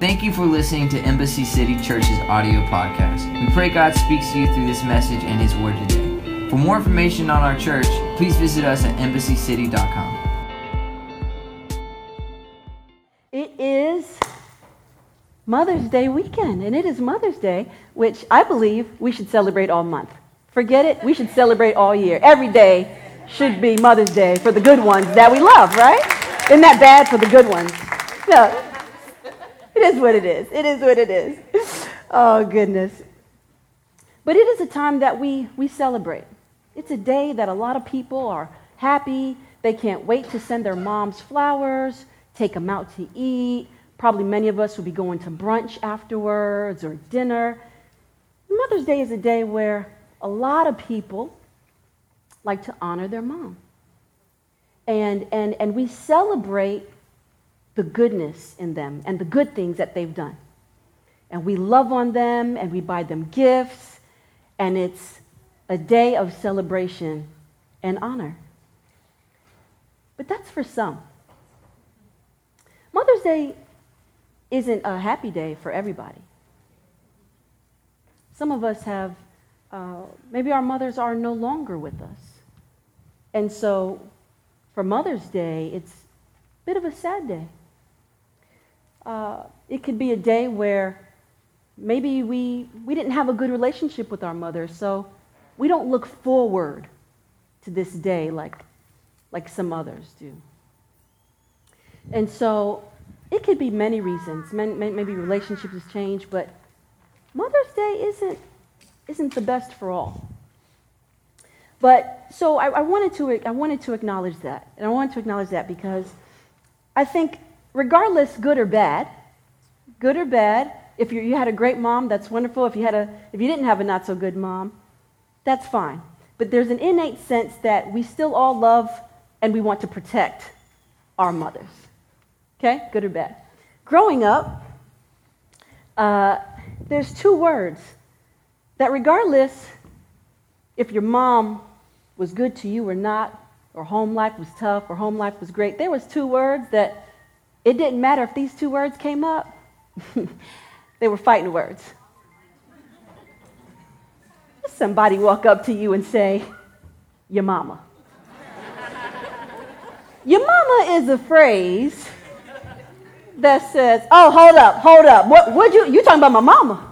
Thank you for listening to Embassy City Church's audio podcast. We pray God speaks to you through this message and His Word today. For more information on our church, please visit us at embassycity.com. It is Mother's Day weekend, and it is Mother's Day, which I believe we should celebrate all month. Forget it, we should celebrate all year. Every day should be Mother's Day for the good ones that we love, right? Isn't that bad for the good ones? No, it is what it is. It is what it is. Oh, goodness. But it is a time that we, we celebrate. It's a day that a lot of people are happy. They can't wait to send their moms flowers, take them out to eat. Probably many of us will be going to brunch afterwards or dinner. Mother's Day is a day where a lot of people like to honor their mom. And, and, and we celebrate the goodness in them and the good things that they've done. And we love on them and we buy them gifts, and it's a day of celebration and honor. But that's for some. Mother's Day isn't a happy day for everybody. Some of us have, uh, maybe our mothers are no longer with us. And so for Mother's Day, it's a bit of a sad day. Uh, it could be a day where maybe we, we didn't have a good relationship with our mother, so we don't look forward to this day like, like some others do. And so it could be many reasons. Maybe relationships have changed, but Mother's Day isn't, isn't the best for all. But so I, I, wanted to, I wanted to acknowledge that. And I wanted to acknowledge that because I think regardless, good or bad, good or bad, if you, you had a great mom, that's wonderful. If you, had a, if you didn't have a not so good mom, that's fine. But there's an innate sense that we still all love and we want to protect our mothers. Okay? Good or bad. Growing up, uh, there's two words that, regardless if your mom was good to you or not, or home life was tough, or home life was great, there was two words that it didn't matter if these two words came up, they were fighting words. Somebody walk up to you and say, Your mama. Your mama is a phrase that says, Oh, hold up, hold up. What would you you talking about my mama?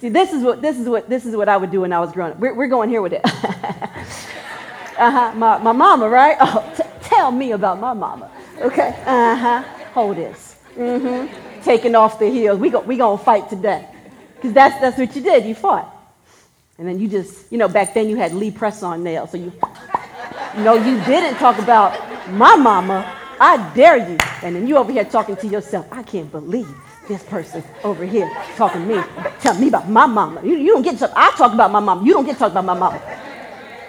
See, this is what this is what this is what I would do when I was growing up. We're, we're going here with it. uh-huh. My, my mama, right? Oh, t- tell me about my mama. Okay. Uh-huh hold this. Mm-hmm. Taking off the heels. We go, we gonna fight today. Because that's, that's what you did. You fought. And then you just, you know, back then you had Lee press on nails. So you, no, you didn't talk about my mama. I dare you. And then you over here talking to yourself. I can't believe this person over here talking to me, telling me about my mama. You, you don't get to, I talk about my mama. You don't get to talk about my mama.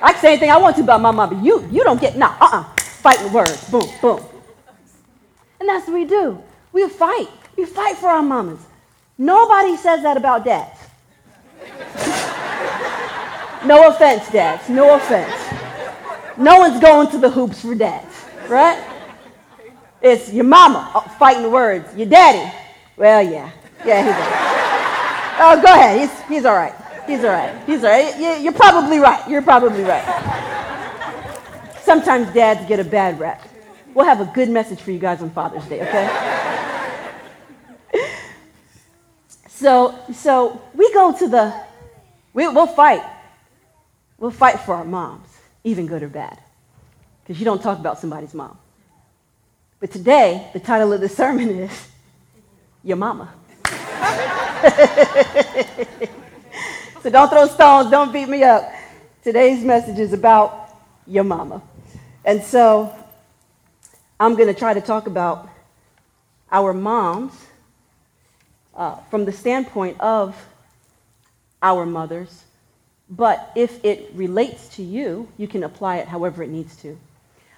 I can say anything I want to about my mama. You, you don't get, nah, uh-uh. Fighting words. Boom, boom. And that's what we do. We fight. We fight for our mamas. Nobody says that about dads. no offense, dads. No offense. No one's going to the hoops for dads, right? It's your mama fighting words. Your daddy. Well, yeah. Yeah, he's right. Oh, go ahead. He's, he's all right. He's all right. He's all right. You're probably right. You're probably right. Sometimes dads get a bad rap. We'll have a good message for you guys on Father's Day, okay? so, so we go to the, we, we'll fight. We'll fight for our moms, even good or bad, because you don't talk about somebody's mom. But today, the title of the sermon is Your Mama. so don't throw stones, don't beat me up. Today's message is about your mama. And so I'm going to try to talk about our moms uh, from the standpoint of our mothers. But if it relates to you, you can apply it however it needs to.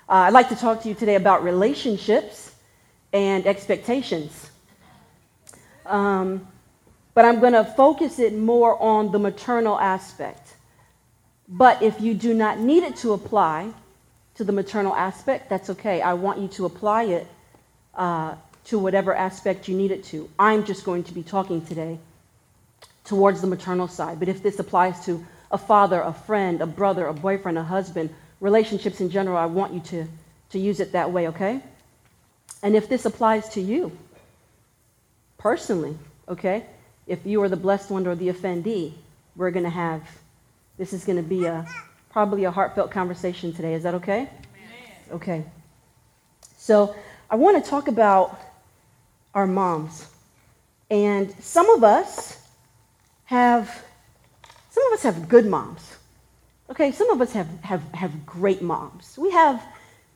Uh, I'd like to talk to you today about relationships and expectations. Um, but I'm going to focus it more on the maternal aspect. But if you do not need it to apply, to the maternal aspect, that's okay. I want you to apply it uh, to whatever aspect you need it to. I'm just going to be talking today towards the maternal side. But if this applies to a father, a friend, a brother, a boyfriend, a husband, relationships in general, I want you to, to use it that way, okay? And if this applies to you personally, okay? If you are the blessed one or the offendee, we're going to have, this is going to be a probably a heartfelt conversation today. Is that okay? Okay. So I want to talk about our moms. And some of us have, some of us have good moms. Okay, some of us have, have, have great moms. We have,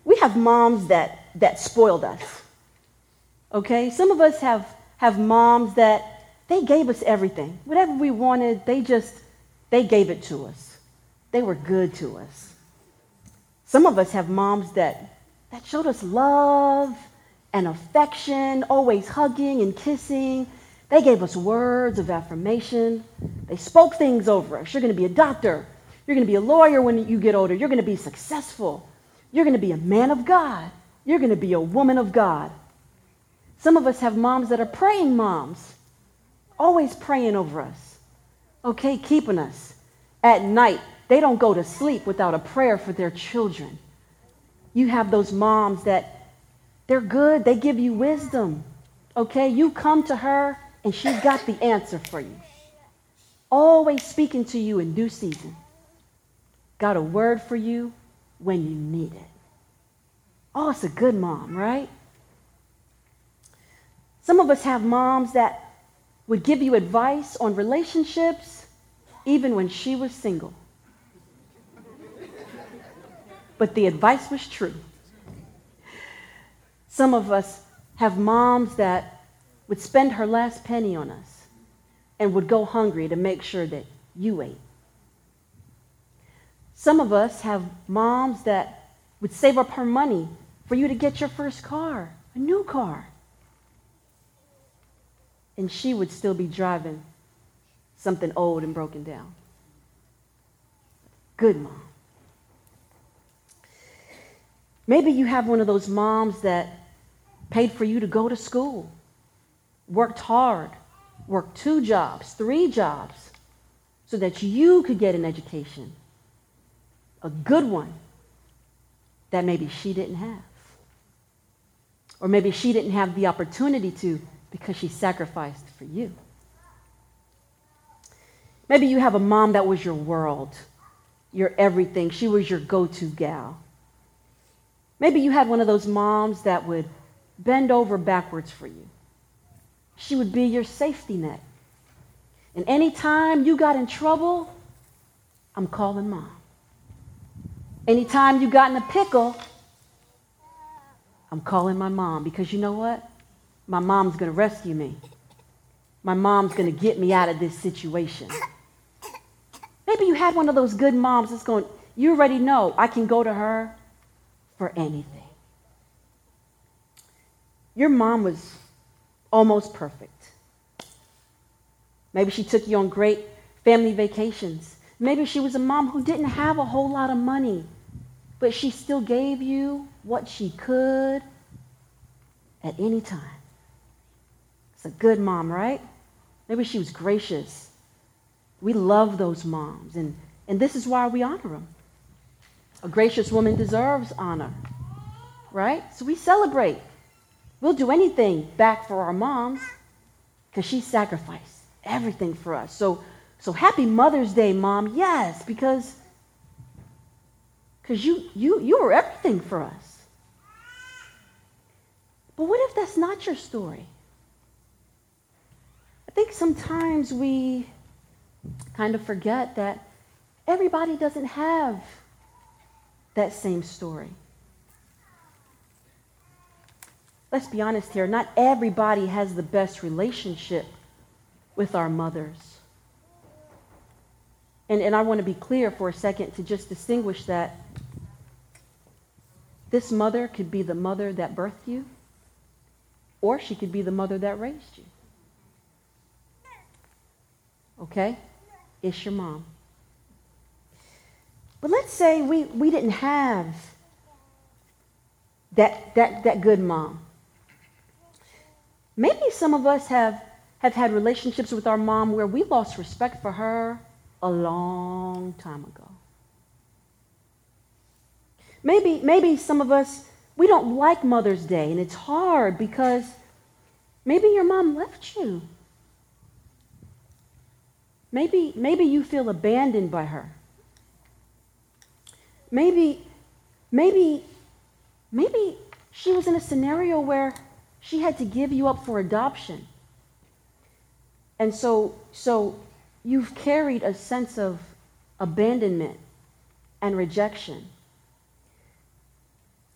we have moms that, that spoiled us. Okay, some of us have, have moms that they gave us everything. Whatever we wanted, they just, they gave it to us. They were good to us. Some of us have moms that, that showed us love and affection, always hugging and kissing. They gave us words of affirmation. They spoke things over us. You're going to be a doctor. You're going to be a lawyer when you get older. You're going to be successful. You're going to be a man of God. You're going to be a woman of God. Some of us have moms that are praying moms, always praying over us, okay, keeping us. At night, they don't go to sleep without a prayer for their children. You have those moms that they're good, they give you wisdom. Okay, you come to her and she's got the answer for you. Always speaking to you in due season. Got a word for you when you need it. Oh, it's a good mom, right? Some of us have moms that would give you advice on relationships even when she was single. But the advice was true. Some of us have moms that would spend her last penny on us and would go hungry to make sure that you ate. Some of us have moms that would save up her money for you to get your first car, a new car. And she would still be driving something old and broken down. Good mom. Maybe you have one of those moms that paid for you to go to school, worked hard, worked two jobs, three jobs, so that you could get an education, a good one that maybe she didn't have. Or maybe she didn't have the opportunity to because she sacrificed for you. Maybe you have a mom that was your world, your everything. She was your go to gal. Maybe you had one of those moms that would bend over backwards for you. She would be your safety net. And anytime you got in trouble, I'm calling mom. Anytime you got in a pickle, I'm calling my mom because you know what? My mom's going to rescue me. My mom's going to get me out of this situation. Maybe you had one of those good moms that's going, you already know I can go to her for anything. Your mom was almost perfect. Maybe she took you on great family vacations. Maybe she was a mom who didn't have a whole lot of money, but she still gave you what she could at any time. It's a good mom, right? Maybe she was gracious. We love those moms, and, and this is why we honor them. A gracious woman deserves honor, right? So we celebrate We'll do anything back for our moms because she sacrificed everything for us. So, so happy Mother's Day, Mom. Yes, because because you, you, you were everything for us. But what if that's not your story? I think sometimes we kind of forget that everybody doesn't have that same story let's be honest here, not everybody has the best relationship with our mothers. And, and I want to be clear for a second to just distinguish that this mother could be the mother that birthed you, or she could be the mother that raised you. Okay? It's your mom. But let's say we, we didn't have that, that, that good mom. Maybe some of us have, have had relationships with our mom where we lost respect for her a long time ago. Maybe, maybe some of us, we don't like Mother's Day, and it's hard because maybe your mom left you. Maybe, maybe you feel abandoned by her. Maybe, maybe, maybe she was in a scenario where she had to give you up for adoption. And so, so you've carried a sense of abandonment and rejection.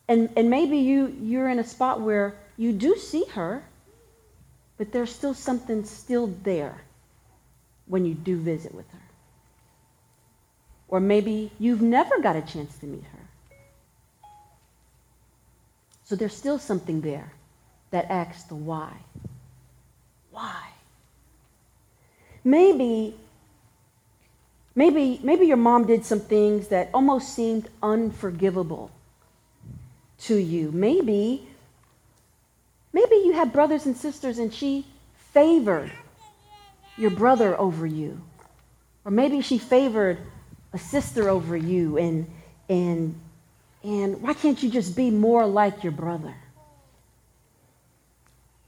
And, and maybe you, you're in a spot where you do see her, but there's still something still there when you do visit with her. Or maybe you've never got a chance to meet her. So there's still something there that asks the why. Why? Maybe, maybe, maybe your mom did some things that almost seemed unforgivable to you. Maybe, maybe you had brothers and sisters and she favored your brother over you. Or maybe she favored a sister over you and and and why can't you just be more like your brother?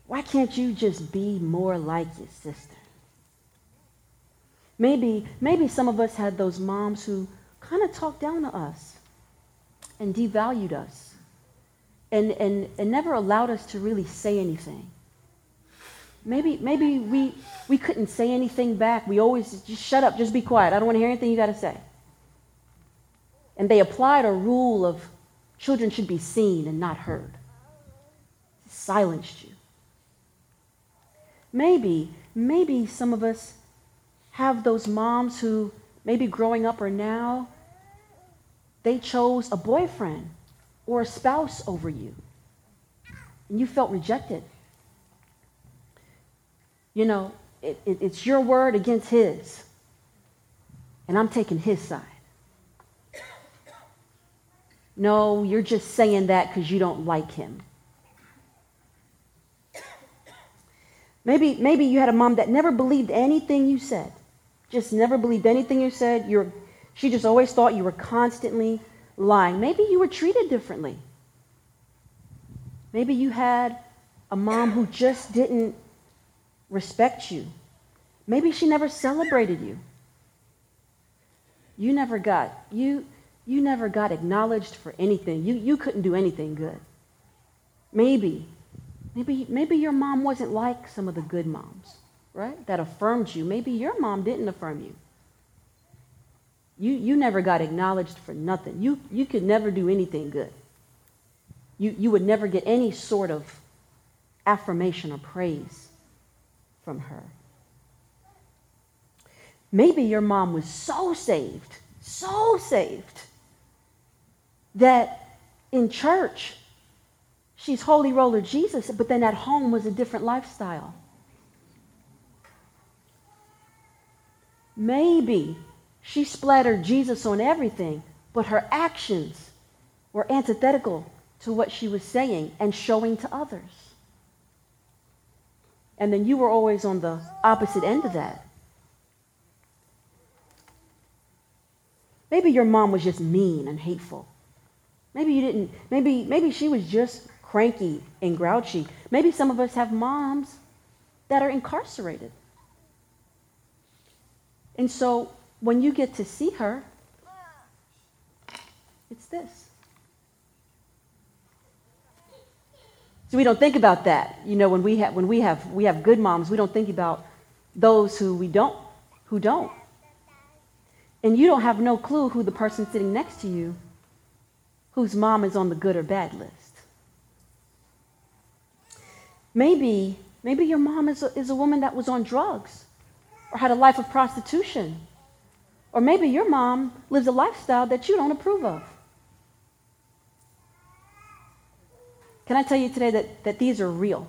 Why can't you just be more like your sister? Maybe, maybe some of us had those moms who kind of talked down to us and devalued us and, and, and never allowed us to really say anything. Maybe, maybe we, we couldn't say anything back. We always just shut up, just be quiet. I don't want to hear anything you got to say. And they applied a rule of children should be seen and not heard. Silenced you. Maybe, maybe some of us have those moms who, maybe growing up or now, they chose a boyfriend or a spouse over you. And you felt rejected. You know, it, it, it's your word against his. And I'm taking his side. No, you're just saying that because you don't like him. Maybe, maybe you had a mom that never believed anything you said. Just never believed anything you said. You're, she just always thought you were constantly lying. Maybe you were treated differently. Maybe you had a mom who just didn't respect you. Maybe she never celebrated you. You never got you you never got acknowledged for anything. You you couldn't do anything good. Maybe maybe maybe your mom wasn't like some of the good moms, right? That affirmed you. Maybe your mom didn't affirm you. You you never got acknowledged for nothing. You you could never do anything good. You you would never get any sort of affirmation or praise from her. Maybe your mom was so saved, so saved, that in church, she's holy roller Jesus, but then at home was a different lifestyle. Maybe she splattered Jesus on everything, but her actions were antithetical to what she was saying and showing to others. And then you were always on the opposite end of that. Maybe your mom was just mean and hateful. Maybe you didn't, maybe, maybe she was just cranky and grouchy. Maybe some of us have moms that are incarcerated. And so when you get to see her, it's this. So we don't think about that. You know, when we have when we have we have good moms, we don't think about those who we don't who don't. And you don't have no clue who the person sitting next to you whose mom is on the good or bad list. Maybe maybe your mom is a, is a woman that was on drugs or had a life of prostitution. Or maybe your mom lives a lifestyle that you don't approve of. Can I tell you today that, that these are real?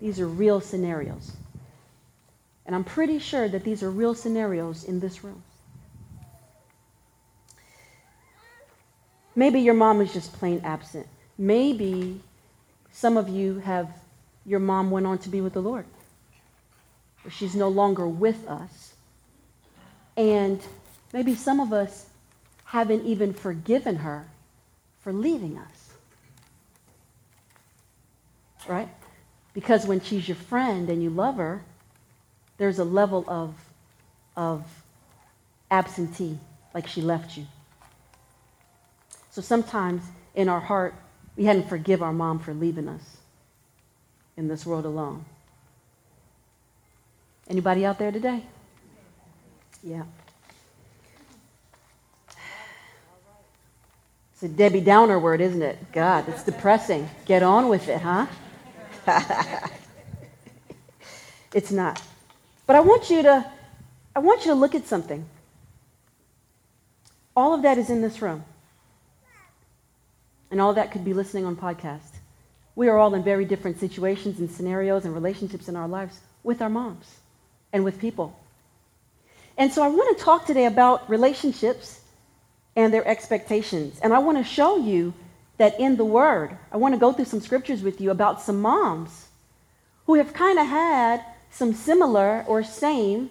These are real scenarios. And I'm pretty sure that these are real scenarios in this room. Maybe your mom is just plain absent. Maybe some of you have your mom went on to be with the Lord. She's no longer with us. And maybe some of us haven't even forgiven her for leaving us. Right? Because when she's your friend and you love her, there's a level of, of absentee, like she left you. So sometimes in our heart, we hadn't forgive our mom for leaving us in this world alone. Anybody out there today? Yeah. It's a Debbie Downer word, isn't it? God, it's depressing. Get on with it, huh? it's not. But I want you to I want you to look at something. All of that is in this room. And all that could be listening on podcast. We are all in very different situations and scenarios and relationships in our lives with our moms and with people. And so I want to talk today about relationships and their expectations. And I want to show you that in the Word, I want to go through some scriptures with you about some moms who have kind of had some similar or same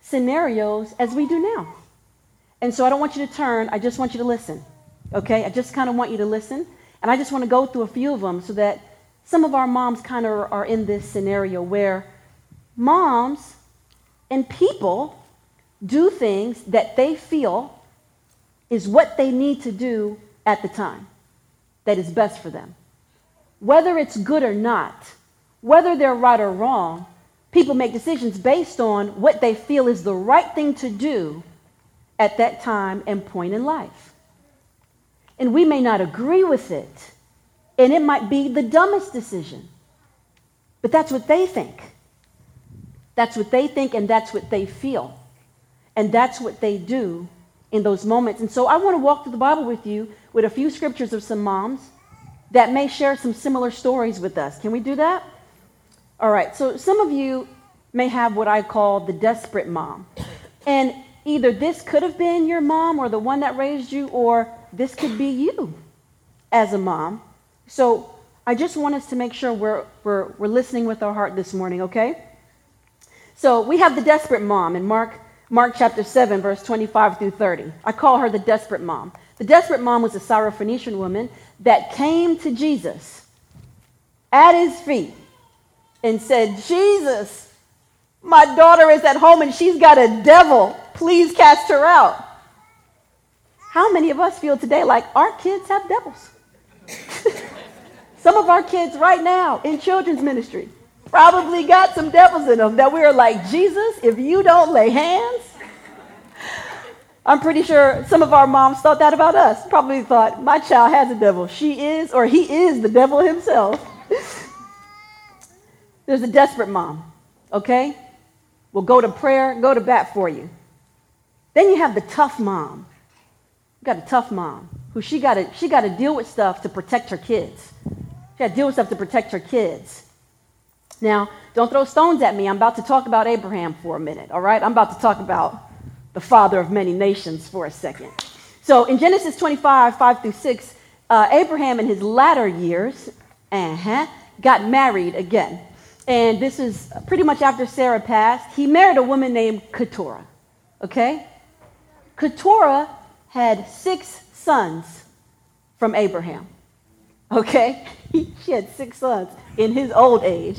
scenarios as we do now. And so I don't want you to turn, I just want you to listen. Okay? I just kind of want you to listen. And I just want to go through a few of them so that some of our moms kind of are in this scenario where moms and people do things that they feel is what they need to do at the time that is best for them. Whether it's good or not, whether they're right or wrong, people make decisions based on what they feel is the right thing to do at that time and point in life. And we may not agree with it, and it might be the dumbest decision, but that's what they think. That's what they think, and that's what they feel. And that's what they do in those moments. And so I want to walk through the Bible with you with a few scriptures of some moms that may share some similar stories with us. Can we do that? All right. So some of you may have what I call the desperate mom. And either this could have been your mom or the one that raised you, or this could be you as a mom. So I just want us to make sure we're, we're, we're listening with our heart this morning, okay? So we have the desperate mom in Mark Mark chapter 7, verse 25 through 30. I call her the desperate mom. The desperate mom was a Syrophoenician woman that came to Jesus at his feet and said, Jesus, my daughter is at home and she's got a devil. Please cast her out. How many of us feel today like our kids have devils? Some of our kids right now in children's ministry probably got some devils in them that we are like, Jesus, if you don't lay hands. I'm pretty sure some of our moms thought that about us. Probably thought, my child has a devil. She is, or he is the devil himself. There's a desperate mom, okay? We'll go to prayer, go to bat for you. Then you have the tough mom. Got a tough mom who she got to she got to deal with stuff to protect her kids. She got to deal with stuff to protect her kids. Now, don't throw stones at me. I'm about to talk about Abraham for a minute, all right? I'm about to talk about the father of many nations for a second. So in Genesis 25, 5 through 6, uh, Abraham in his latter years uh-huh, got married again. And this is pretty much after Sarah passed. He married a woman named Keturah, okay? Keturah had six sons from Abraham, okay? she had six sons in his old age.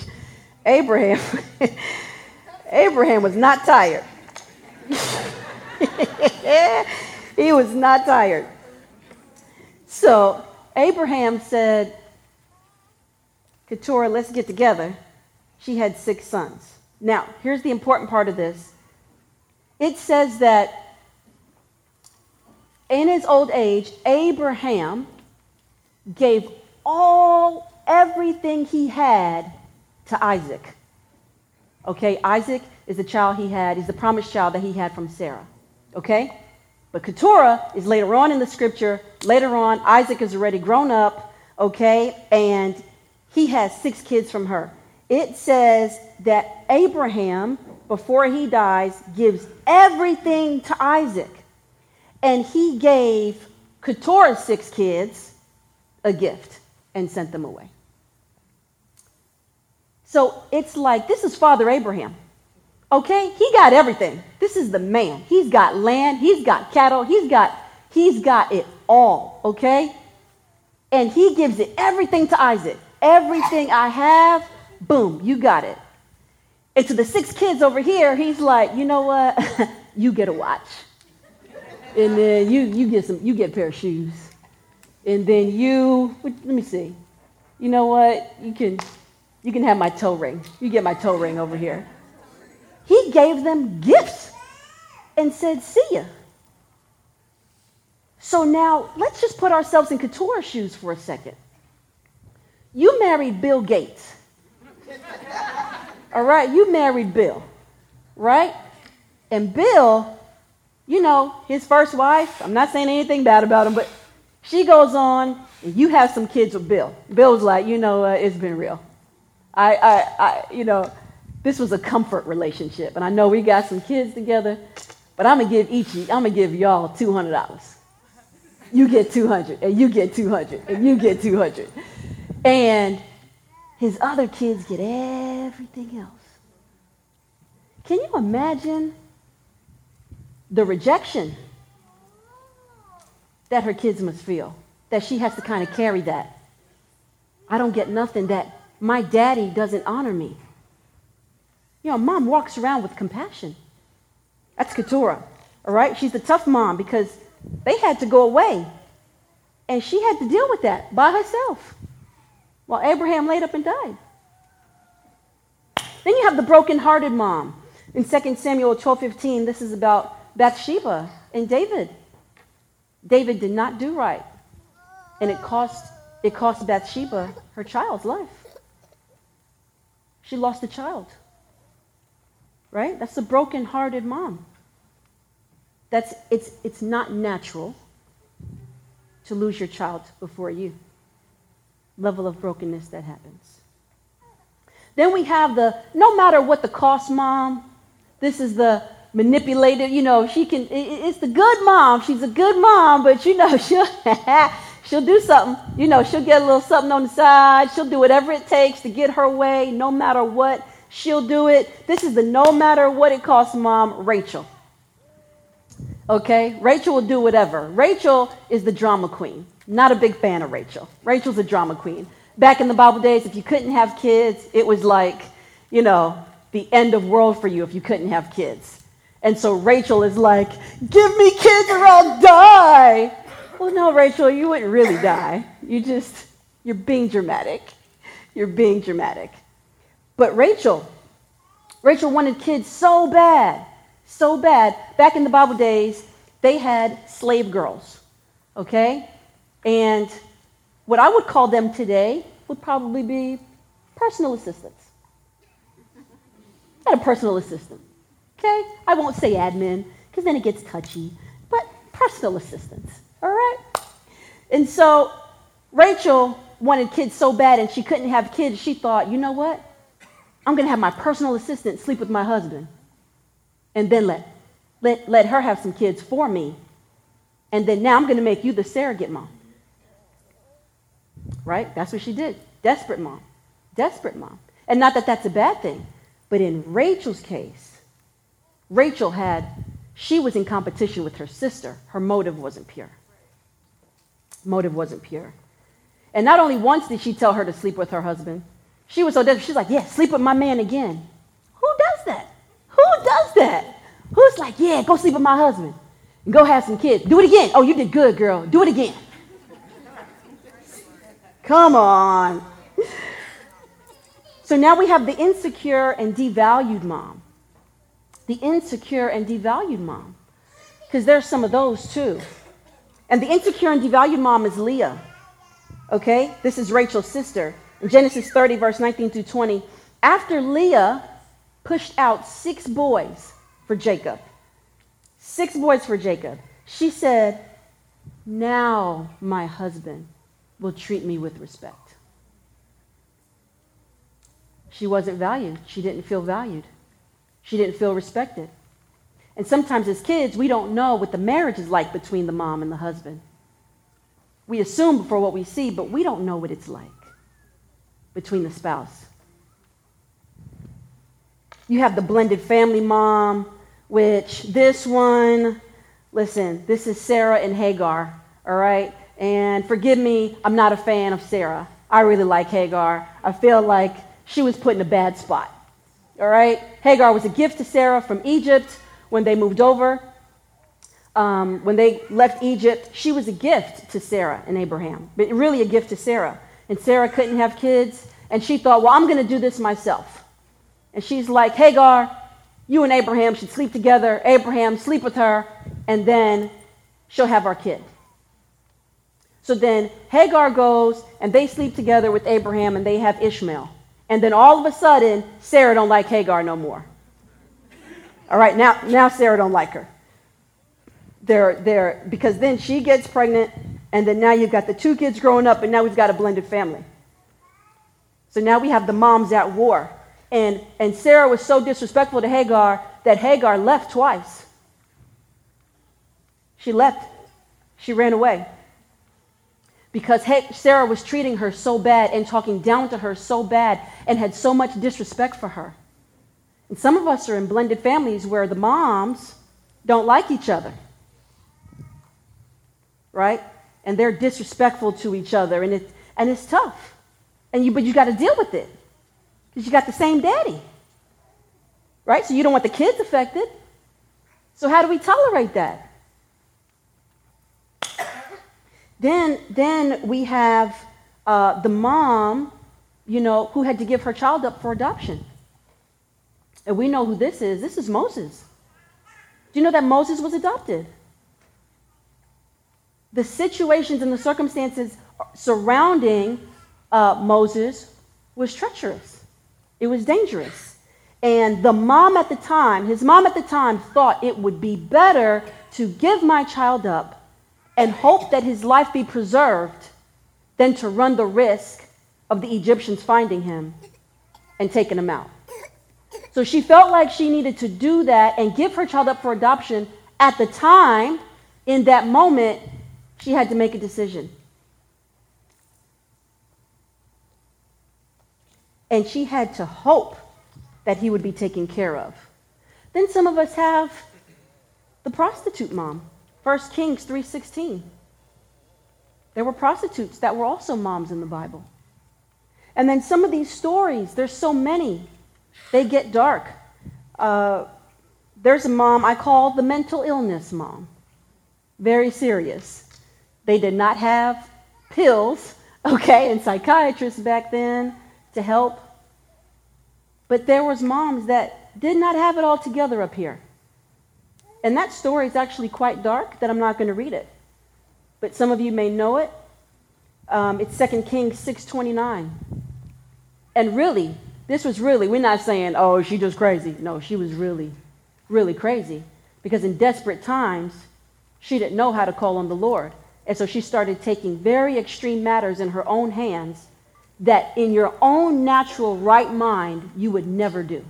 Abraham, Abraham was not tired. he was not tired. So Abraham said, Keturah, let's get together. She had six sons. Now, here's the important part of this. It says that in his old age, Abraham gave all, everything he had to Isaac. Okay, Isaac is the child he had, he's the promised child that he had from Sarah. Okay? But Keturah is later on in the scripture. Later on, Isaac is already grown up, okay, and he has six kids from her. It says that Abraham, before he dies, gives everything to Isaac. And he gave Keturah's six kids a gift and sent them away. So it's like this is Father Abraham. Okay? He got everything. This is the man. He's got land, he's got cattle, he's got he's got it all, okay? And he gives it everything to Isaac. Everything I have, boom, you got it. And to the six kids over here, he's like, you know what? you get a watch. And then you, you get some, you get a pair of shoes. And then you, let me see. You know what? You can, you can have my toe ring. You get my toe ring over here. He gave them gifts and said, see ya. So now let's just put ourselves in Keturah's shoes for a second. You married Bill Gates. All right, you married Bill, right? And Bill, you know, his first wife, I'm not saying anything bad about him, but she goes on, and you have some kids with Bill. Bill's like, you know, uh, it's been real. I, I, I, you know, this was a comfort relationship, and I know we got some kids together, but I'm gonna give each, I'm gonna give y'all two hundred dollars. You get two hundred, and you get two hundred, and you get two hundred, and his other kids get everything else. Can you imagine the rejection that her kids must feel? That she has to kind of carry that. I don't get nothing that my daddy doesn't honor me. You know, mom walks around with compassion. That's Keturah, all right? She's the tough mom because they had to go away. And she had to deal with that by herself while Abraham laid up and died. Then you have the broken-hearted mom. In 2 Samuel 12:15, this is about Bathsheba and David. David did not do right. And it cost it cost Bathsheba her child's life. She lost a child. Right? That's a broken-hearted mom. That's it's it's not natural to lose your child before you. Level of brokenness that happens. Then we have the no matter what the cost mom. This is the manipulated, you know, she can it's the good mom. She's a good mom, but you know, she'll she'll do something. You know, she'll get a little something on the side. She'll do whatever it takes to get her way, no matter what. She'll do it. This is the no matter what it costs mom, Rachel. Okay? Rachel will do whatever. Rachel is the drama queen. Not a big fan of Rachel. Rachel's a drama queen. Back in the Bible days, if you couldn't have kids, it was like, you know, the end of world for you if you couldn't have kids. And so Rachel is like, give me kids or I'll die. Well, no, Rachel, you wouldn't really die. You just, you're being dramatic. You're being dramatic. But Rachel, Rachel wanted kids so bad, so bad. Back in the Bible days, they had slave girls, okay? And what I would call them today would probably be personal assistants. Had a personal assistant, okay? I won't say admin because then it gets touchy, but personal assistants, all right? And so Rachel wanted kids so bad and she couldn't have kids, she thought, you know what? I'm going to have my personal assistant sleep with my husband and then let, let, let her have some kids for me. And then now I'm going to make you the surrogate mom. Right? That's what she did. Desperate mom. Desperate mom. And not that that's a bad thing, but in Rachel's case, Rachel had, she was in competition with her sister. Her motive wasn't pure. Motive wasn't pure. And not only once did she tell her to sleep with her husband, she was so desperate. She's like, yeah, sleep with my man again. Who does that? Who does that? Who's like, yeah, go sleep with my husband and go have some kids. Do it again. Oh, you did good, girl. Do it again. Come on. So now we have the insecure and devalued mom. The insecure and devalued mom. Because there's some of those too. And the insecure and devalued mom is Leah. Okay? This is Rachel's sister. In Genesis 30, verse 19 through 20, after Leah pushed out six boys for Jacob, six boys for Jacob, she said, Now my husband will treat me with respect. She wasn't valued. She didn't feel valued. She didn't feel respected. And sometimes as kids, we don't know what the marriage is like between the mom and the husband. We assume before what we see, but we don't know what it's like between the spouse You have the blended family mom, which this one, listen, this is Sarah and Hagar, all right? And forgive me, I'm not a fan of Sarah. I really like Hagar. I feel like she was put in a bad spot. All right? Hagar was a gift to Sarah from Egypt when they moved over. Um, when they left Egypt, she was a gift to Sarah and Abraham, but really a gift to Sarah. And Sarah couldn't have kids, and she thought, well, I'm going to do this myself. And she's like, Hagar, you and Abraham should sleep together. Abraham, sleep with her, and then she'll have our kid. So then Hagar goes and they sleep together with Abraham and they have Ishmael. And then all of a sudden, Sarah don't like Hagar no more. All right, now, now Sarah don't like her. They're, they're, because then she gets pregnant, and then now you've got the two kids growing up, and now we've got a blended family. So now we have the moms at war. And, and Sarah was so disrespectful to Hagar that Hagar left twice. She left. She ran away because Sarah was treating her so bad and talking down to her so bad and had so much disrespect for her. And some of us are in blended families where the moms don't like each other, right? And they're disrespectful to each other, and, it, and it's tough. And you, but you got to deal with it because you got the same daddy, right? So you don't want the kids affected. So how do we tolerate that? Then, then we have uh, the mom, you know, who had to give her child up for adoption. And we know who this is. This is Moses. Do you know that Moses was adopted? The situations and the circumstances surrounding uh, Moses was treacherous. It was dangerous. And the mom at the time, his mom at the time, thought it would be better to give my child up and hope that his life be preserved than to run the risk of the Egyptians finding him and taking him out. So she felt like she needed to do that and give her child up for adoption. At the time, in that moment, she had to make a decision. And she had to hope that he would be taken care of. Then some of us have the prostitute mom 1 Kings 3:16. There were prostitutes that were also moms in the Bible. And then some of these stories, there's so many, they get dark. Uh, there's a mom I call the mental illness mom. Very serious. They did not have pills, okay, and psychiatrists back then to help. But there was moms that did not have it all together up here. And that story is actually quite dark, that I'm not going to read it. But some of you may know it. Um, it's 2 Kings 6.29. And really, this was really, we're not saying, oh, she just crazy. No, she was really, really crazy. Because in desperate times, she didn't know how to call on the Lord. And so she started taking very extreme matters in her own hands that in your own natural right mind you would never do.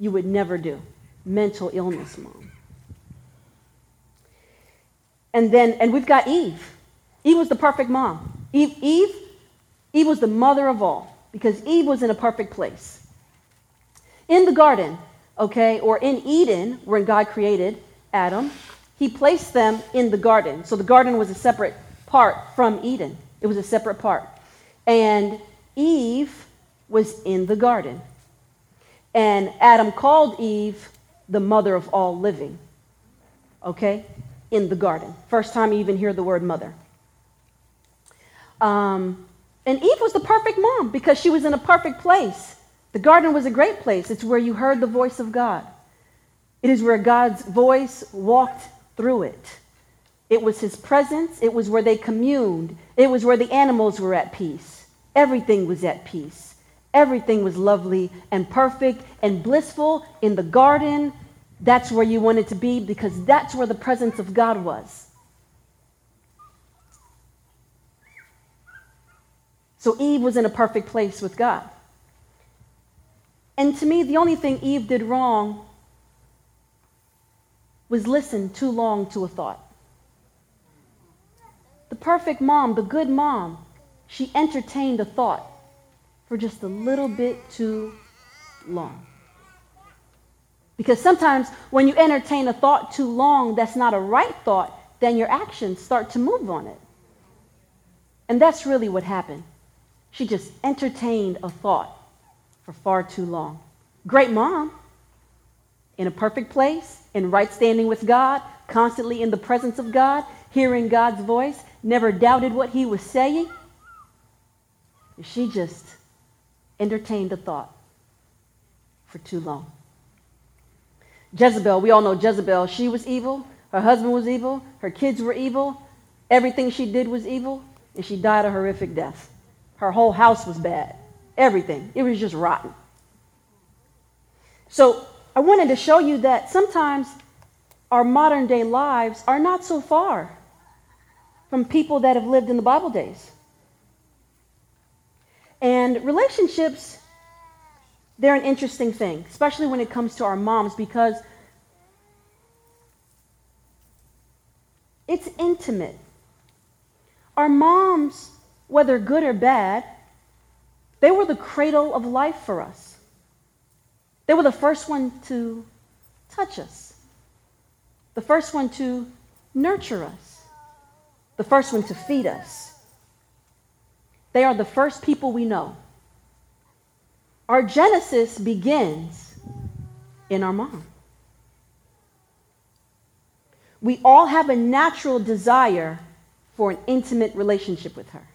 You would never do mental illness mom. And then, and we've got Eve. Eve was the perfect mom. Eve, Eve, Eve was the mother of all because Eve was in a perfect place. In the garden, okay, or in Eden, when God created Adam, he placed them in the garden. So the garden was a separate part from Eden, it was a separate part. And Eve was in the garden. And Adam called Eve the mother of all living. Okay? In the garden. First time you even hear the word mother. Um, and Eve was the perfect mom because she was in a perfect place. The garden was a great place. It's where you heard the voice of God. It is where God's voice walked through it. It was his presence. It was where they communed. It was where the animals were at peace. Everything was at peace. Everything was lovely and perfect and blissful in the garden. That's where you wanted to be because that's where the presence of God was. So Eve was in a perfect place with God. And to me, the only thing Eve did wrong was listen too long to a thought. The perfect mom, the good mom, she entertained a thought for just a little bit too long. Because sometimes when you entertain a thought too long that's not a right thought, then your actions start to move on it. And that's really what happened. She just entertained a thought for far too long. Great mom, in a perfect place, in right standing with God, constantly in the presence of God, hearing God's voice, never doubted what he was saying. She just entertained a thought for too long. Jezebel, we all know Jezebel, she was evil. Her husband was evil. Her kids were evil. Everything she did was evil. And she died a horrific death. Her whole house was bad. Everything. It was just rotten. So I wanted to show you that sometimes our modern day lives are not so far from people that have lived in the Bible days. And relationships, they're an interesting thing, especially when it comes to our moms, because it's intimate. Our moms, whether good or bad, they were the cradle of life for us. They were the first one to touch us, the first one to nurture us, the first one to feed us. They are the first people we know. Our Genesis begins in our mom. We all have a natural desire for an intimate relationship with her.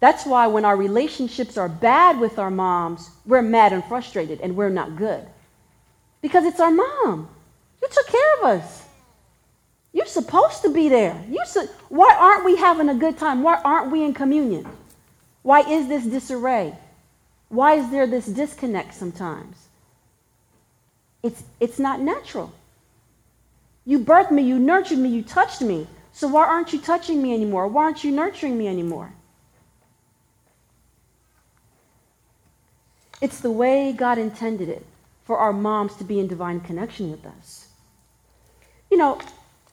That's why when our relationships are bad with our moms, we're mad and frustrated and we're not good. Because it's our mom. You took care of us. You're supposed to be there. You su- Why aren't we having a good time? Why aren't we in communion? Why is this disarray? Why is there this disconnect sometimes? It's, it's not natural. You birthed me, you nurtured me, you touched me. So why aren't you touching me anymore? Why aren't you nurturing me anymore? It's the way God intended it for our moms to be in divine connection with us. You know,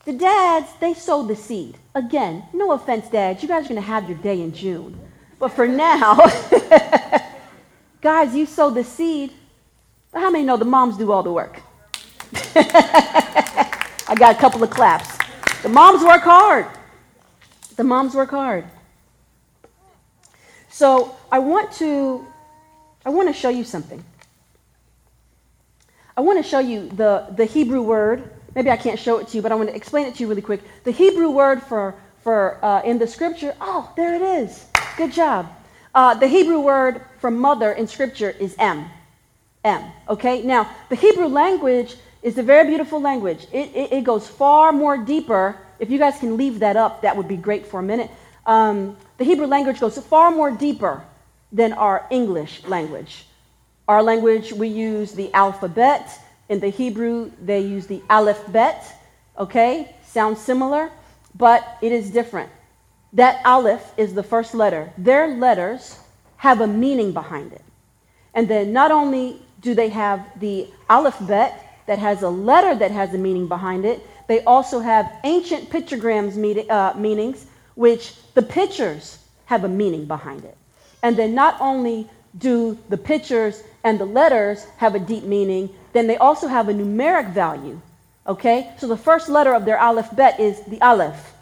the dads, they sowed the seed. Again, no offense, dads, you guys are going to have your day in June. But for now, guys, you sowed the seed. How many know the moms do all the work? I got a couple of claps. The moms work hard. The moms work hard. So I want to I want to show you something. I want to show you the, the Hebrew word. Maybe I can't show it to you, but I want to explain it to you really quick. The Hebrew word for, for uh, in the scripture, oh, there it is. Good job. Uh, the Hebrew word for mother in scripture is M. M. Okay? Now, the Hebrew language is a very beautiful language. It, it, it, goes far more deeper. If you guys can leave that up, that would be great for a minute. Um, the Hebrew language goes far more deeper than our English language. Our language, we use the alphabet. In the Hebrew, they use the aleph bet. Okay? Sounds similar, but it is different. That aleph is the first letter. Their letters have a meaning behind it. And then not only do they have the alphabet, that has a letter that has a meaning behind it. They also have ancient pictograms uh, meanings, which the pictures have a meaning behind it. And then not only do the pictures and the letters have a deep meaning, then they also have a numeric value. Okay? So the first letter of their alphabet is the aleph.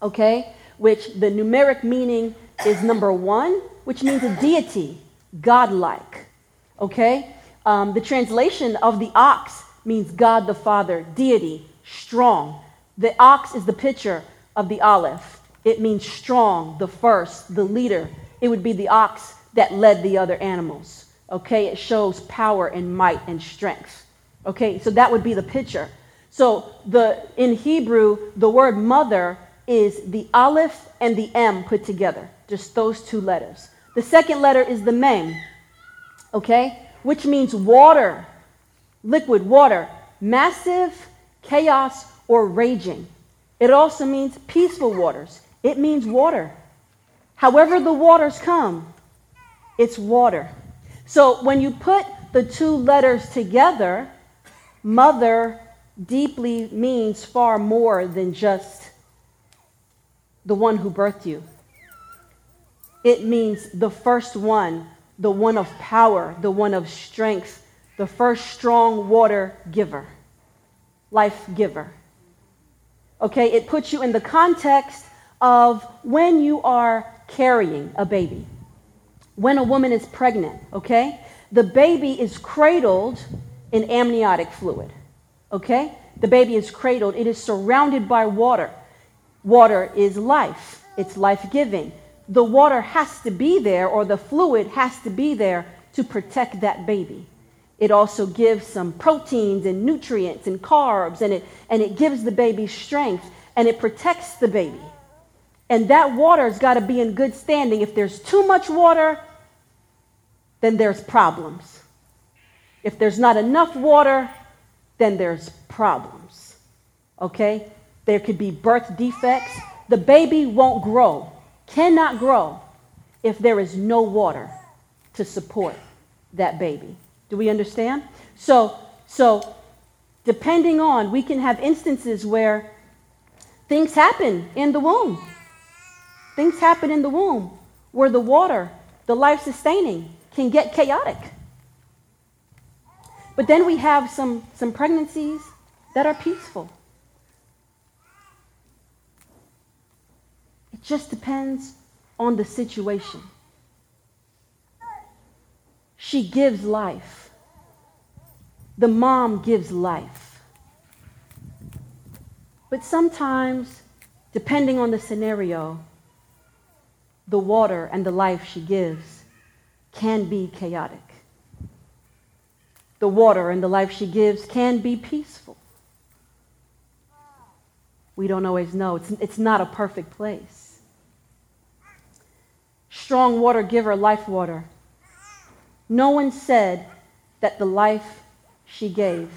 Okay? Which the numeric meaning is number one, which means a deity, godlike. Okay? Um, the translation of the ox means God the Father, deity, strong. The ox is the picture of the aleph. It means strong, the first, the leader. It would be the ox that led the other animals. Okay, it shows power and might and strength. Okay, so that would be the picture. So the in Hebrew, the word mother is the aleph and the m put together, just those two letters. The second letter is the mem. Okay? which means water, liquid water, massive chaos or raging. It also means peaceful waters. It means water. However, the waters come, it's water. So when you put the two letters together, mother deeply means far more than just the one who birthed you. It means the first one the one of power, the one of strength, the first strong water giver, life giver. Okay, it puts you in the context of when you are carrying a baby, when a woman is pregnant, okay? The baby is cradled in amniotic fluid, okay? The baby is cradled, it is surrounded by water. Water is life, it's life giving. The water has to be there, or the fluid has to be there to protect that baby. It also gives some proteins and nutrients and carbs, and it, and it gives the baby strength, and it protects the baby. And that water's got to be in good standing. If there's too much water, then there's problems. If there's not enough water, then there's problems. Okay? There could be birth defects. The baby won't grow, cannot grow, if there is no water to support that baby. Do we understand? So, so depending on, we can have instances where things happen in the womb. Things happen in the womb where the water, the life sustaining, can get chaotic. But then we have some, some pregnancies that are peaceful. It just depends on the situation. She gives life. The mom gives life. But sometimes, depending on the scenario, the water and the life she gives can be chaotic. The water and the life she gives can be peaceful. We don't always know. It's, it's not a perfect place. Strong water giver, life water. No one said that the life she gave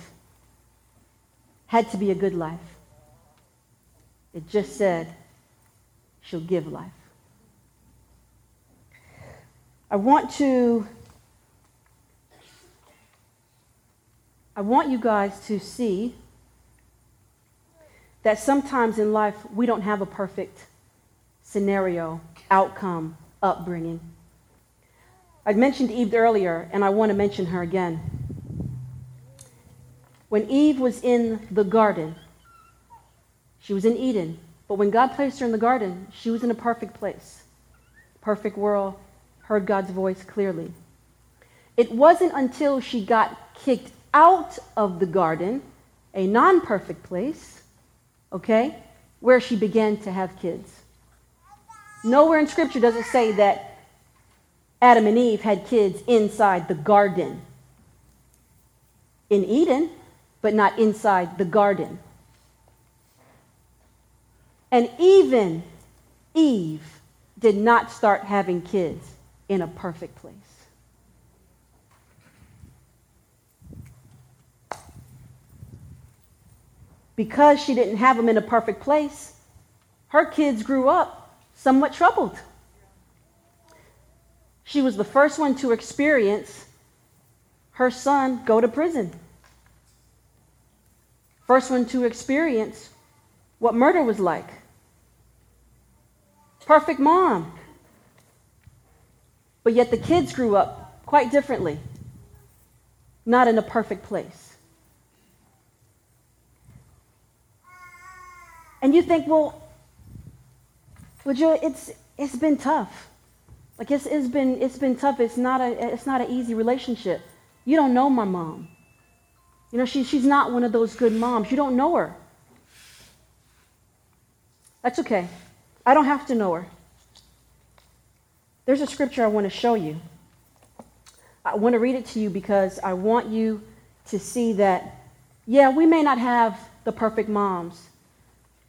had to be a good life. It just said she'll give life. I want to I want you guys to see that sometimes in life we don't have a perfect scenario, outcome, upbringing. I'd mentioned Eve earlier, and I want to mention her again. When Eve was in the garden, she was in Eden, but when God placed her in the garden, she was in a perfect place, perfect world, heard God's voice clearly. It wasn't until she got kicked out of the garden, a non perfect place, okay, where she began to have kids. Nowhere in Scripture does it say that Adam and Eve had kids inside the garden. In Eden, but not inside the garden. And even Eve did not start having kids in a perfect place. Because she didn't have them in a perfect place, her kids grew up somewhat troubled. She was the first one to experience her son go to prison. First one to experience what murder was like. Perfect mom. But yet the kids grew up quite differently, not in a perfect place. And you think, well, would you, it's, it's been tough. Like it's, it's, been, it's been tough. It's not, a, it's not an easy relationship. You don't know my mom. You know, she, she's not one of those good moms. You don't know her. That's okay. I don't have to know her. There's a scripture I want to show you. I want to read it to you because I want you to see that, yeah, we may not have the perfect moms,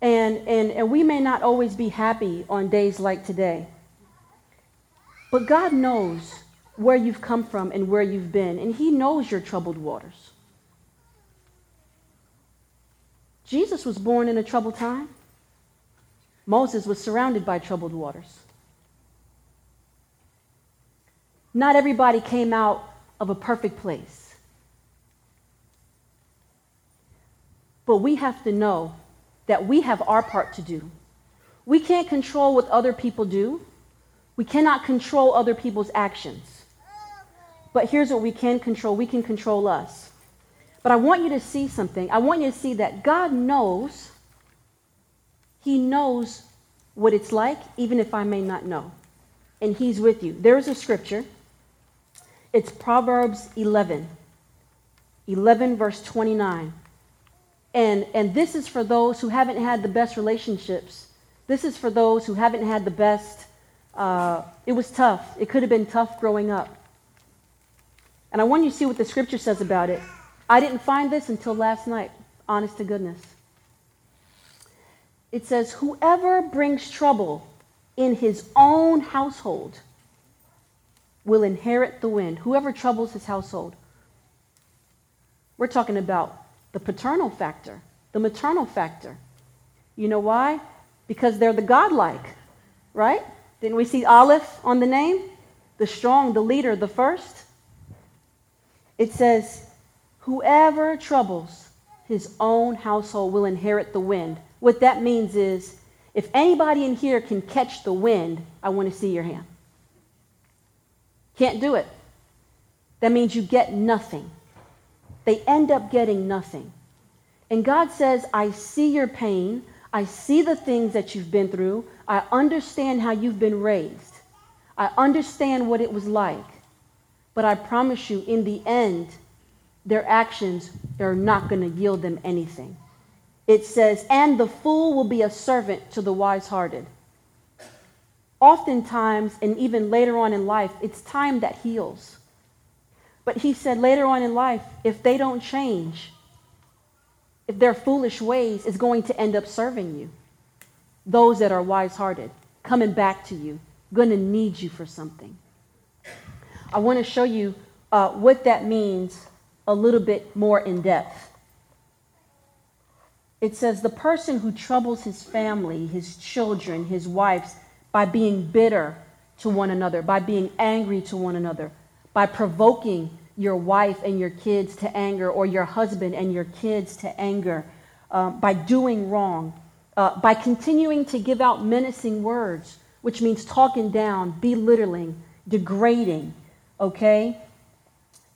and, and, and we may not always be happy on days like today. But God knows where you've come from and where you've been, and He knows your troubled waters. Jesus was born in a troubled time. Moses was surrounded by troubled waters. Not everybody came out of a perfect place. But we have to know that we have our part to do. We can't control what other people do. We cannot control other people's actions. but here's what we can control we can control us. But I want you to see something. I want you to see that God knows, He knows what it's like, even if I may not know. And He's with you. There is a scripture. It's Proverbs 11, 11, verse 29. And, and this is for those who haven't had the best relationships. This is for those who haven't had the best. Uh, it was tough. It could have been tough growing up. And I want you to see what the scripture says about it. I didn't find this until last night, honest to goodness. It says, Whoever brings trouble in his own household will inherit the wind. Whoever troubles his household. We're talking about the paternal factor, the maternal factor. You know why? Because they're the godlike, right? Didn't we see Aleph on the name? The strong, the leader, the first. It says, Whoever troubles his own household will inherit the wind. What that means is, if anybody in here can catch the wind, I want to see your hand. Can't do it. That means you get nothing. They end up getting nothing. And God says, I see your pain. I see the things that you've been through. I understand how you've been raised. I understand what it was like. But I promise you, in the end, their actions are not going to yield them anything. It says, and the fool will be a servant to the wise hearted. Oftentimes, and even later on in life, it's time that heals. But he said later on in life, if they don't change, if their foolish ways is going to end up serving you, those that are wise hearted, coming back to you, going to need you for something. I want to show you uh, what that means a little bit more in depth. It says, The person who troubles his family, his children, his wives, by being bitter to one another, by being angry to one another, by provoking your wife and your kids to anger, or your husband and your kids to anger, uh, by doing wrong, uh, by continuing to give out menacing words, which means talking down, belittling, degrading, okay?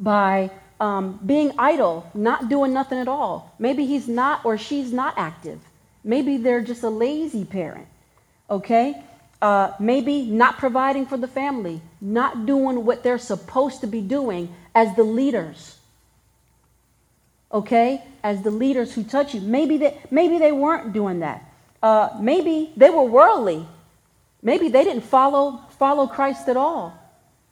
By um, being idle, not doing nothing at all. Maybe he's not or she's not active. Maybe they're just a lazy parent, okay? Uh, maybe not providing for the family, not doing what they're supposed to be doing as the leaders. Okay? As the leaders who touch you. Maybe they, maybe they weren't doing that. Uh, maybe they were worldly. Maybe they didn't follow, follow Christ at all.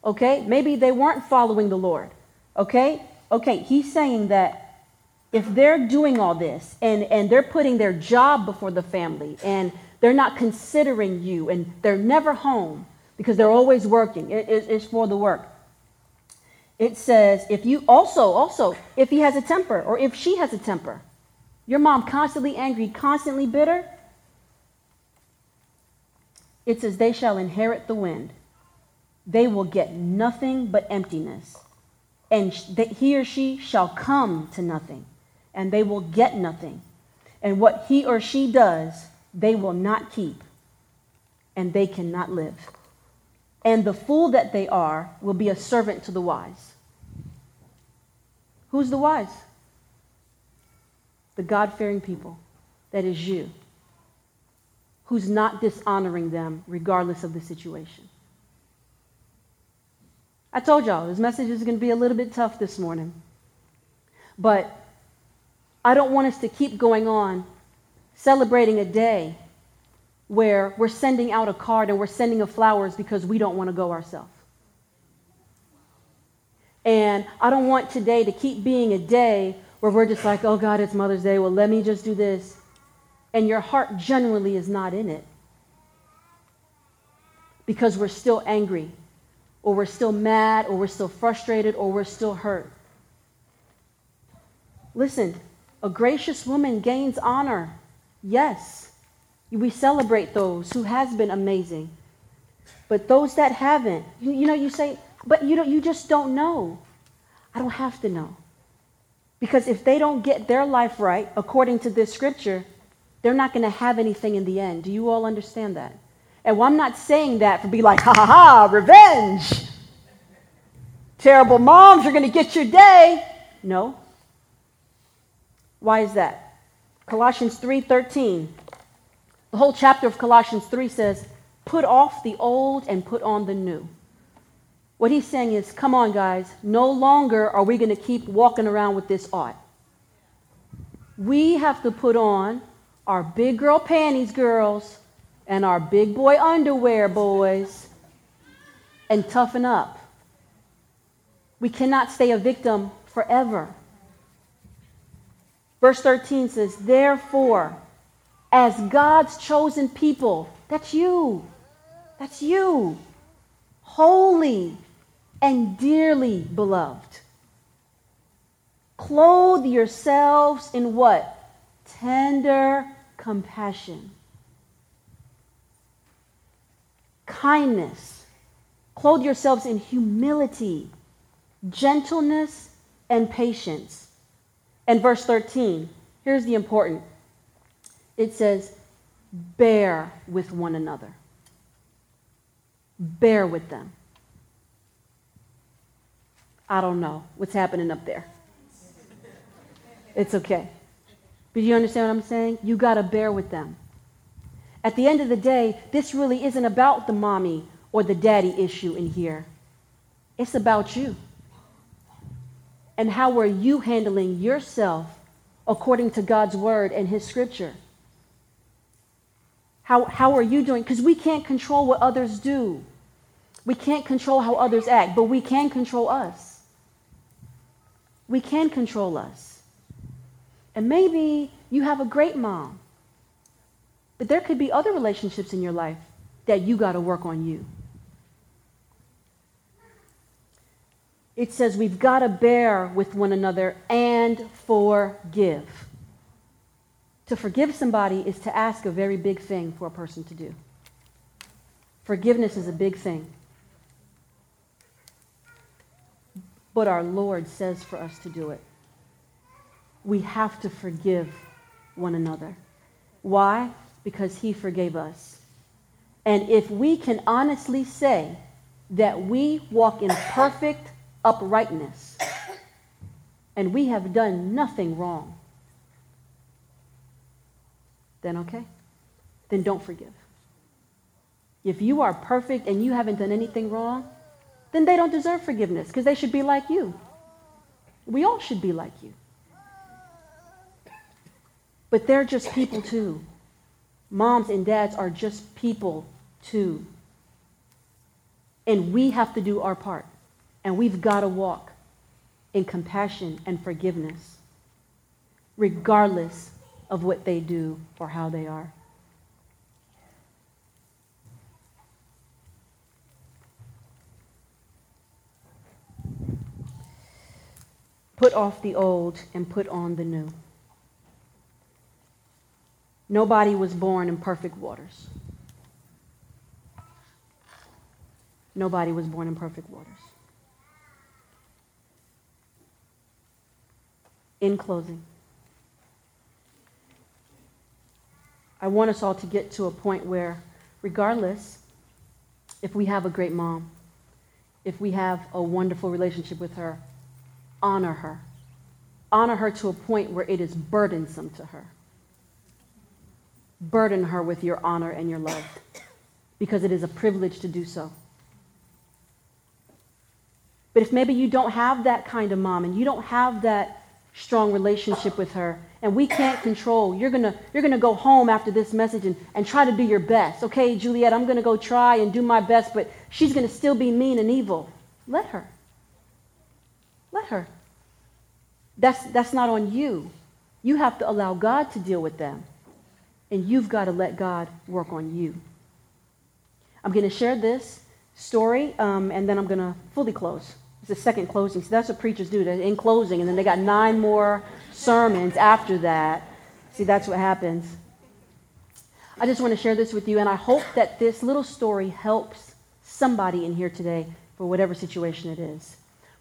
Okay? Maybe they weren't following the Lord. Okay? Okay, he's saying that if they're doing all this and, and they're putting their job before the family and they're not considering you, and they're never home because they're always working. It, it, it's for the work. It says, if you also, also, if he has a temper or if she has a temper, your mom constantly angry, constantly bitter, it says, they shall inherit the wind. They will get nothing but emptiness. And that he or she shall come to nothing, and they will get nothing. And what he or she does, they will not keep, and they cannot live. And the fool that they are will be a servant to the wise. Who's the wise? The God fearing people. That is you. Who's not dishonoring them regardless of the situation. I told y'all this message is going to be a little bit tough this morning. But I don't want us to keep going on celebrating a day where we're sending out a card and we're sending a flowers because we don't want to go ourselves. And I don't want today to keep being a day where we're just like, oh God, it's Mother's Day. Well, let me just do this. And your heart genuinely is not in it because we're still angry, or we're still mad, or we're still frustrated, or we're still hurt. Listen, a gracious woman gains honor Yes, we celebrate those who has been amazing. But those that haven't, you, you know, you say, but you don't, you just don't know. I don't have to know. Because if they don't get their life right according to this scripture, they're not going to have anything in the end. Do you all understand that? And well, I'm not saying that for be like, ha ha ha, revenge. terrible moms are going to get your day. No. Why is that? Colossians 3:13. The whole chapter of Colossians 3 says, "Put off the old and put on the new." What he's saying is, come on guys, no longer are we going to keep walking around with this art. We have to put on our big girl panties girls and our big boy underwear boys and toughen up. We cannot stay a victim forever. Verse 13 says, Therefore, as God's chosen people, that's you, that's you, holy and dearly beloved, clothe yourselves in what? Tender compassion, kindness. Clothe yourselves in humility, gentleness, and patience. And verse 13, here's the important it says, bear with one another. Bear with them. I don't know what's happening up there. It's okay. But you understand what I'm saying? You got to bear with them. At the end of the day, this really isn't about the mommy or the daddy issue in here. It's about you. And how are you handling yourself according to God's word and his scripture? How, how are you doing? Because we can't control what others do. We can't control how others act, but we can control us. We can control us. And maybe you have a great mom, but there could be other relationships in your life that you got to work on you. It says we've got to bear with one another and forgive. To forgive somebody is to ask a very big thing for a person to do. Forgiveness is a big thing. But our Lord says for us to do it. We have to forgive one another. Why? Because He forgave us. And if we can honestly say that we walk in perfect uprightness and we have done nothing wrong, then okay. Then don't forgive. If you are perfect and you haven't done anything wrong, then they don't deserve forgiveness because they should be like you. We all should be like you. But they're just people too. Moms and dads are just people too. And we have to do our part. And we've got to walk in compassion and forgiveness, regardless of what they do or how they are. Put off the old and put on the new. Nobody was born in perfect waters. Nobody was born in perfect waters. In closing, I want us all to get to a point where, regardless if we have a great mom, if we have a wonderful relationship with her, honor her. Honor her to a point where it is burdensome to her. Burden her with your honor and your love because it is a privilege to do so. But if maybe you don't have that kind of mom and you don't have that strong relationship with her and we can't control. You're gonna you're gonna go home after this message and, and try to do your best okay juliet? I'm gonna go try and do my best but she's gonna still be mean and evil. Let her. Let her. That's that's not on you. You have to allow god to deal with them and you've got to let god work on you. I'm to share this story um, and then i'm to fully close it's the second closing. So that's what preachers do. They're in closing, and then they got nine more sermons after that. See, that's what happens. I just want to share this with you, and I hope that this little story helps somebody in here today for whatever situation it is.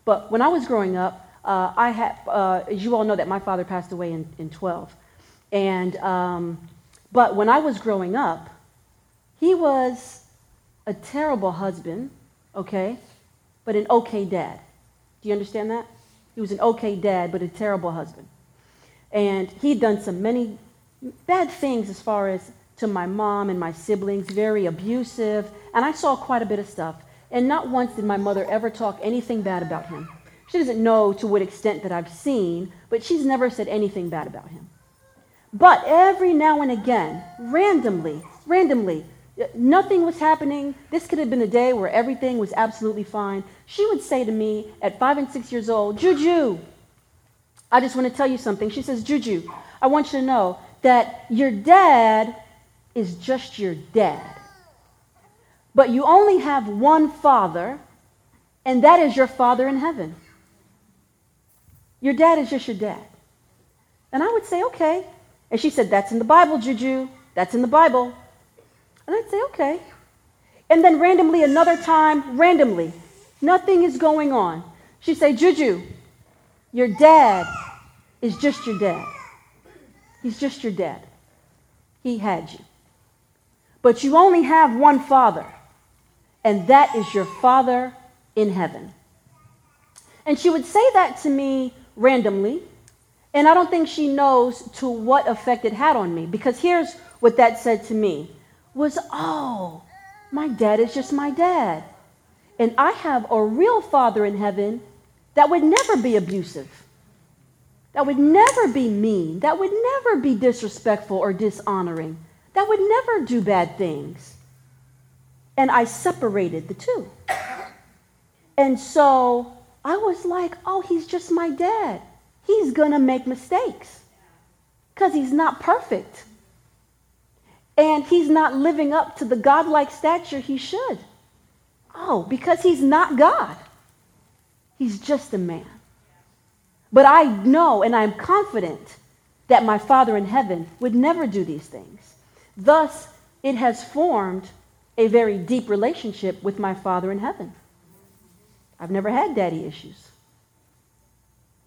But when I was growing up, uh, I had, uh, as you all know, that my father passed away in, in 12. And, um, but when I was growing up, he was a terrible husband, okay? But an okay dad. Do you understand that? He was an okay dad, but a terrible husband. And he'd done some many bad things as far as to my mom and my siblings, very abusive. And I saw quite a bit of stuff. And not once did my mother ever talk anything bad about him. She doesn't know to what extent that I've seen, but she's never said anything bad about him. But every now and again, randomly, randomly, Uh, nothing was happening. This could have been a day where everything was absolutely fine. She would say to me at five and six years old, Juju, I just want to tell you something. She says, Juju, I want you to know that your dad is just your dad. But you only have one father, and that is your father in heaven. Your dad is just your dad. And I would say, okay. And she said, that's in the Bible, Juju. That's in the Bible. And I'd say, okay. And then randomly, another time, randomly, nothing is going on. She'd say, Juju, your dad is just your dad. He's just your dad. He had you. But you only have one father, and that is your father in heaven. And she would say that to me randomly, and I don't think she knows to what effect it had on me because here's what that said to me was, "Oh, my dad is just my dad." And I have a real father in heaven that would never be abusive. That would never be mean. That would never be disrespectful or dishonoring. That would never do bad things. And I separated the two. And so I was like, oh, he's just my dad. He's going to make mistakes because he's not perfect. And he's not living up to the godlike stature he should. Oh, because he's not God. He's just a man. But I know and I'm confident that my Father in heaven would never do these things. Thus, it has formed a very deep relationship with my Father in heaven. I've never had daddy issues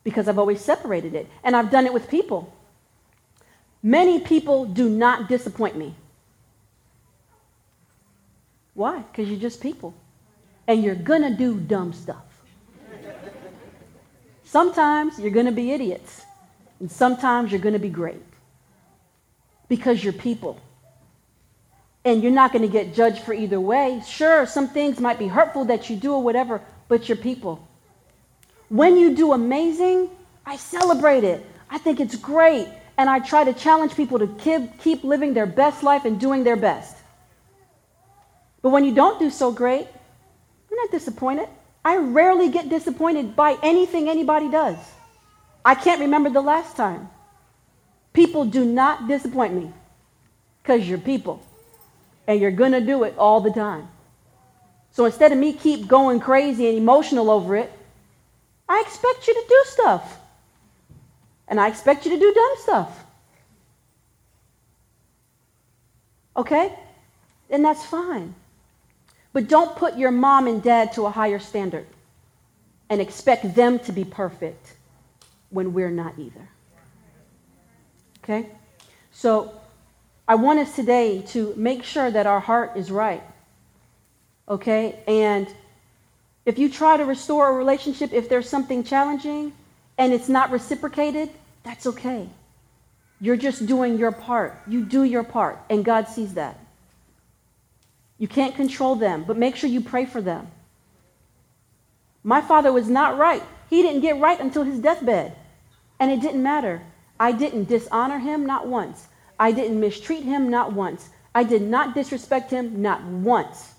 because I've always separated it. And I've done it with people. Many people do not disappoint me. Why? Because you're just people. And you're going to do dumb stuff. Sometimes you're going to be idiots, and sometimes you're going to be great because you're people. And you're not going to get judged for either way. Sure, some things might be hurtful that you do or whatever, but you're people. When you do amazing, I celebrate it. I think it's great. And I try to challenge people to keep, keep living their best life and doing their best. But when you don't do so great, I'm not disappointed. I rarely get disappointed by anything anybody does. I can't remember the last time. People do not disappoint me because you're people and you're going to do it all the time. So instead of me keep going crazy and emotional over it, I expect you to do stuff. And I expect you to do dumb stuff. Okay? And that's fine. But don't put your mom and dad to a higher standard and expect them to be perfect when we're not either. Okay? So I want us today to make sure that our heart is right. Okay? And if you try to restore a relationship, if there's something challenging and it's not reciprocated, that's okay. You're just doing your part. You do your part, and God sees that. You can't control them, but make sure you pray for them. My father was not right. He didn't get right until his deathbed. And it didn't matter. I didn't dishonor him, not once. I didn't mistreat him, not once. I did not disrespect him, not once.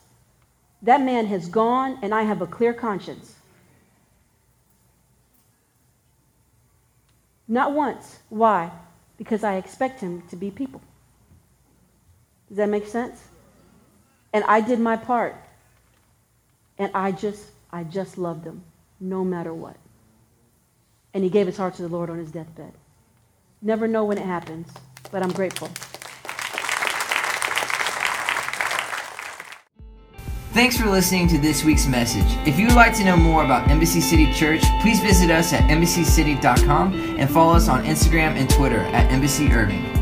That man has gone, and I have a clear conscience. Not once. Why? Because I expect him to be people. Does that make sense? And I did my part. And I just, I just loved him, no matter what. And he gave his heart to the Lord on his deathbed. Never know when it happens, but I'm grateful. Thanks for listening to this week's message. If you would like to know more about Embassy City Church, please visit us at embassycity.com and follow us on Instagram and Twitter at Embassy Irving.